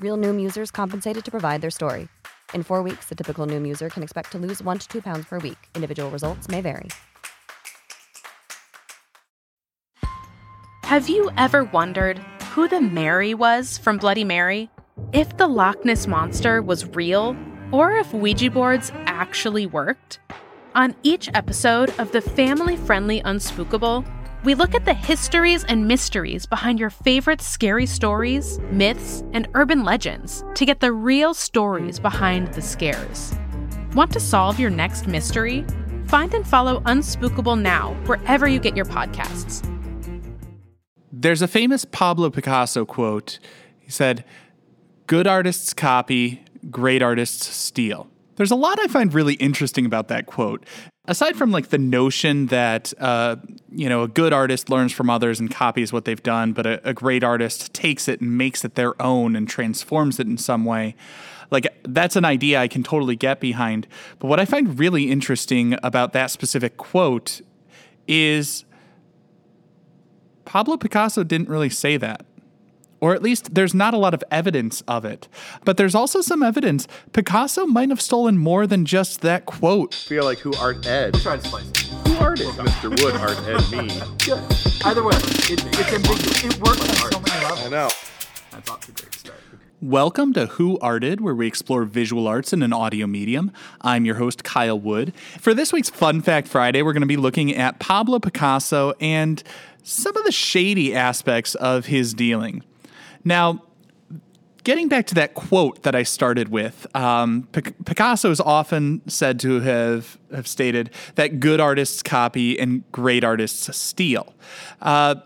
Real Noom users compensated to provide their story. In four weeks, the typical Noom user can expect to lose one to two pounds per week. Individual results may vary. Have you ever wondered who the Mary was from Bloody Mary? If the Loch Ness Monster was real, or if Ouija boards actually worked? On each episode of the family friendly Unspookable, we look at the histories and mysteries behind your favorite scary stories, myths, and urban legends to get the real stories behind the scares. Want to solve your next mystery? Find and follow Unspookable now wherever you get your podcasts. There's a famous Pablo Picasso quote. He said, Good artists copy, great artists steal. There's a lot I find really interesting about that quote. Aside from like the notion that uh, you know a good artist learns from others and copies what they've done, but a, a great artist takes it and makes it their own and transforms it in some way, like that's an idea I can totally get behind. But what I find really interesting about that specific quote is Pablo Picasso didn't really say that. Or at least there's not a lot of evidence of it. But there's also some evidence Picasso might have stolen more than just that quote. feel like who art Ed? We'll try to spice it. Who art Ed? Mr. Wood art Ed me. Good. Either way, it, it's ambiguous. It works on so many levels. I know. That's off to a great start. Welcome to Who Arted, where we explore visual arts in an audio medium. I'm your host, Kyle Wood. For this week's Fun Fact Friday, we're going to be looking at Pablo Picasso and some of the shady aspects of his dealing. Now, getting back to that quote that I started with, um, P- Picasso is often said to have, have stated that good artists copy and great artists steal. Uh,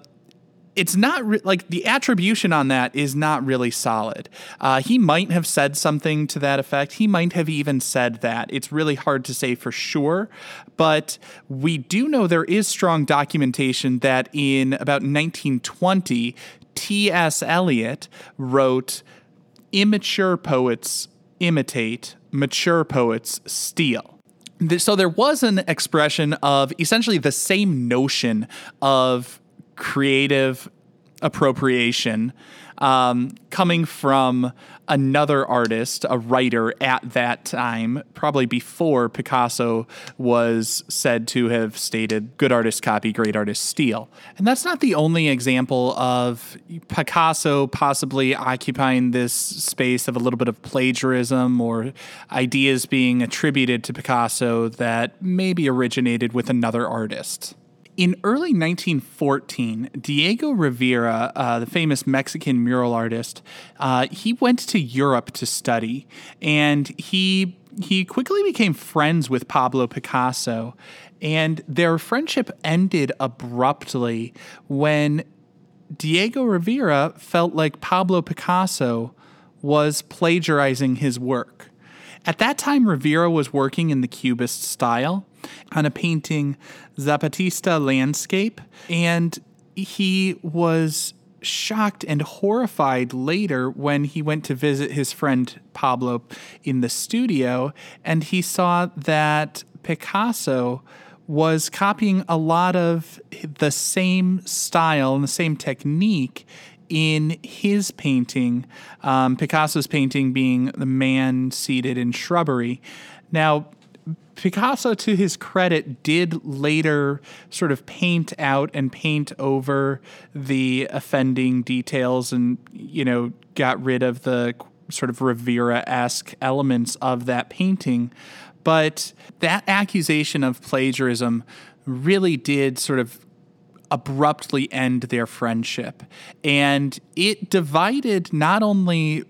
it's not re- like the attribution on that is not really solid. Uh, he might have said something to that effect. He might have even said that. It's really hard to say for sure, but we do know there is strong documentation that in about 1920, T.S. Eliot wrote, Immature poets imitate, mature poets steal. So there was an expression of essentially the same notion of creative appropriation um, coming from another artist, a writer at that time, probably before Picasso was said to have stated, good artists copy, great artists steal. And that's not the only example of Picasso possibly occupying this space of a little bit of plagiarism or ideas being attributed to Picasso that maybe originated with another artist. In early 1914, Diego Rivera, uh, the famous Mexican mural artist, uh, he went to Europe to study, and he he quickly became friends with Pablo Picasso, and their friendship ended abruptly when Diego Rivera felt like Pablo Picasso was plagiarizing his work. At that time, Rivera was working in the Cubist style on a painting Zapatista landscape, and he was shocked and horrified later when he went to visit his friend Pablo in the studio and he saw that Picasso was copying a lot of the same style and the same technique in his painting, um, Picasso's painting being the man seated in shrubbery. Now, Picasso, to his credit, did later sort of paint out and paint over the offending details and, you know, got rid of the sort of Rivera esque elements of that painting. But that accusation of plagiarism really did sort of abruptly end their friendship. And it divided not only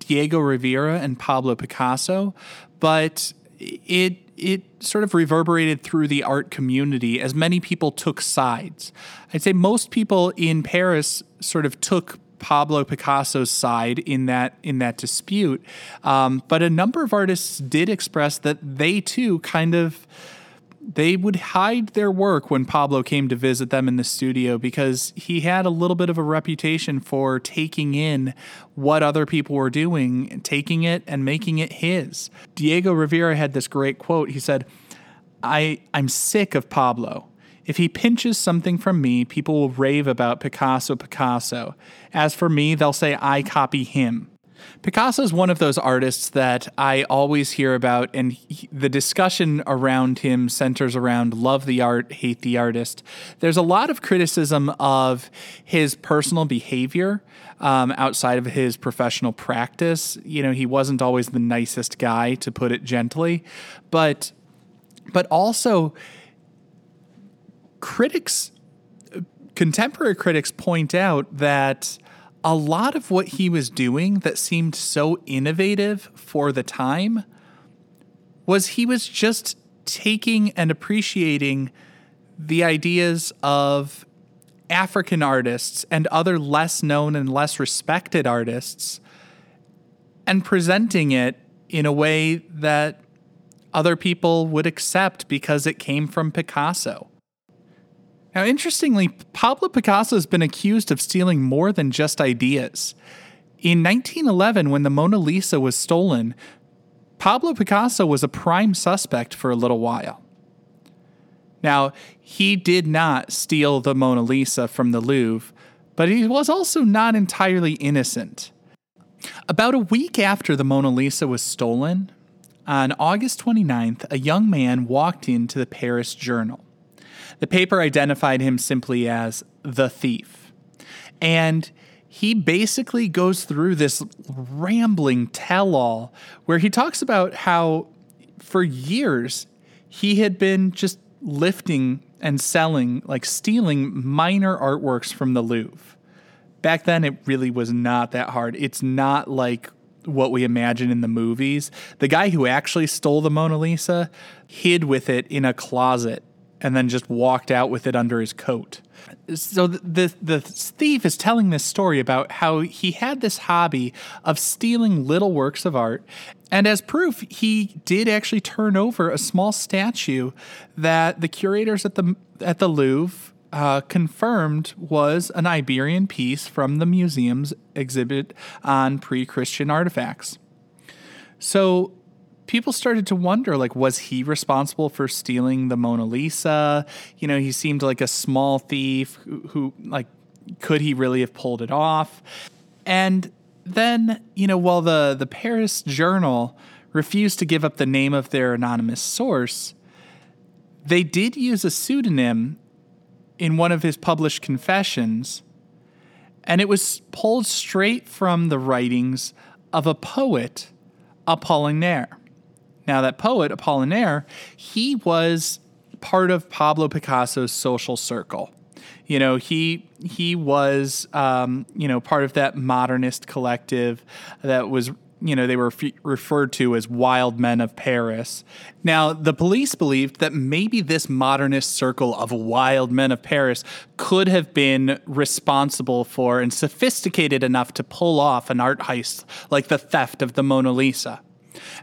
Diego Rivera and Pablo Picasso, but it it sort of reverberated through the art community as many people took sides. I'd say most people in Paris sort of took Pablo Picasso's side in that in that dispute, um, but a number of artists did express that they too kind of they would hide their work when Pablo came to visit them in the studio because he had a little bit of a reputation for taking in what other people were doing, taking it and making it his. Diego Rivera had this great quote. He said, I, I'm sick of Pablo. If he pinches something from me, people will rave about Picasso, Picasso. As for me, they'll say I copy him. Picasso is one of those artists that I always hear about, and he, the discussion around him centers around love the art, hate the artist. There's a lot of criticism of his personal behavior um, outside of his professional practice. You know, he wasn't always the nicest guy, to put it gently, but but also critics, contemporary critics point out that a lot of what he was doing that seemed so innovative for the time was he was just taking and appreciating the ideas of African artists and other less known and less respected artists and presenting it in a way that other people would accept because it came from Picasso. Now, interestingly, Pablo Picasso has been accused of stealing more than just ideas. In 1911, when the Mona Lisa was stolen, Pablo Picasso was a prime suspect for a little while. Now, he did not steal the Mona Lisa from the Louvre, but he was also not entirely innocent. About a week after the Mona Lisa was stolen, on August 29th, a young man walked into the Paris Journal. The paper identified him simply as the thief. And he basically goes through this rambling tell all where he talks about how for years he had been just lifting and selling, like stealing minor artworks from the Louvre. Back then, it really was not that hard. It's not like what we imagine in the movies. The guy who actually stole the Mona Lisa hid with it in a closet and then just walked out with it under his coat. So the, the, thief is telling this story about how he had this hobby of stealing little works of art, and as proof, he did actually turn over a small statue that the curators at the at the Louvre uh, confirmed was an Iberian piece from the museum's exhibit on pre-Christian artifacts. So people started to wonder like was he responsible for stealing the Mona Lisa? You know, he seemed like a small thief who, who like could he really have pulled it off? And then, you know, while the the Paris Journal refused to give up the name of their anonymous source, they did use a pseudonym in one of his published confessions, and it was pulled straight from the writings of a poet, Apollinaire. Now, that poet, Apollinaire, he was part of Pablo Picasso's social circle. You know, he he was um, you know part of that modernist collective that was you know they were f- referred to as wild men of Paris. Now, the police believed that maybe this modernist circle of wild men of Paris could have been responsible for and sophisticated enough to pull off an art heist like the theft of the Mona Lisa.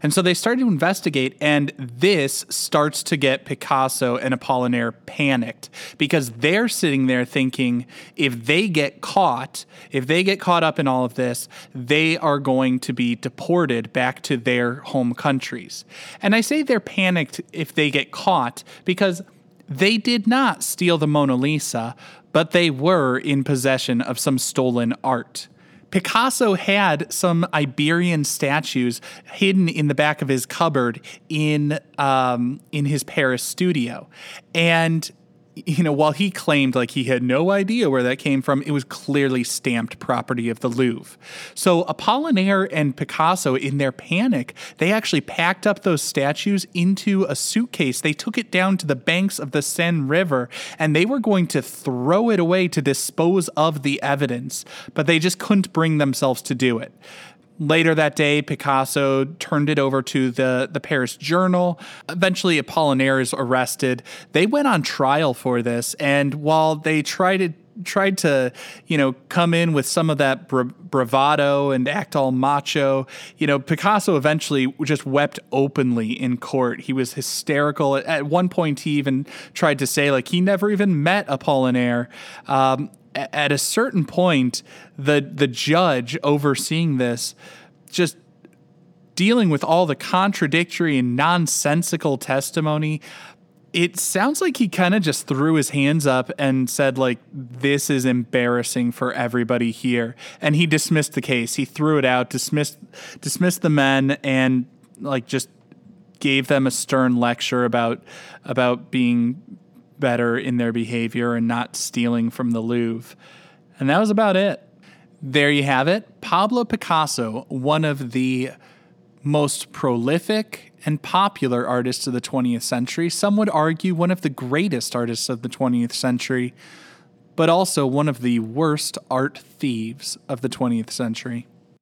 And so they started to investigate, and this starts to get Picasso and Apollinaire panicked because they're sitting there thinking if they get caught, if they get caught up in all of this, they are going to be deported back to their home countries. And I say they're panicked if they get caught because they did not steal the Mona Lisa, but they were in possession of some stolen art. Picasso had some Iberian statues hidden in the back of his cupboard in um, in his Paris studio, and you know, while he claimed like he had no idea where that came from, it was clearly stamped property of the Louvre. So Apollinaire and Picasso, in their panic, they actually packed up those statues into a suitcase. They took it down to the banks of the Seine River and they were going to throw it away to dispose of the evidence, but they just couldn't bring themselves to do it. Later that day, Picasso turned it over to the, the Paris Journal. Eventually, Apollinaire is arrested. They went on trial for this, and while they tried to tried to, you know, come in with some of that bra- bravado and act all macho. You know, Picasso eventually just wept openly in court. He was hysterical. At one point, he even tried to say like he never even met Apollinaire. Um, at a certain point, the the judge overseeing this just dealing with all the contradictory and nonsensical testimony it sounds like he kind of just threw his hands up and said like this is embarrassing for everybody here. And he dismissed the case. He threw it out dismissed dismissed the men and like just gave them a stern lecture about about being better in their behavior and not stealing from the Louvre. And that was about it. There you have it. Pablo Picasso, one of the most prolific and popular artists of the 20th century. Some would argue one of the greatest artists of the 20th century, but also one of the worst art thieves of the 20th century.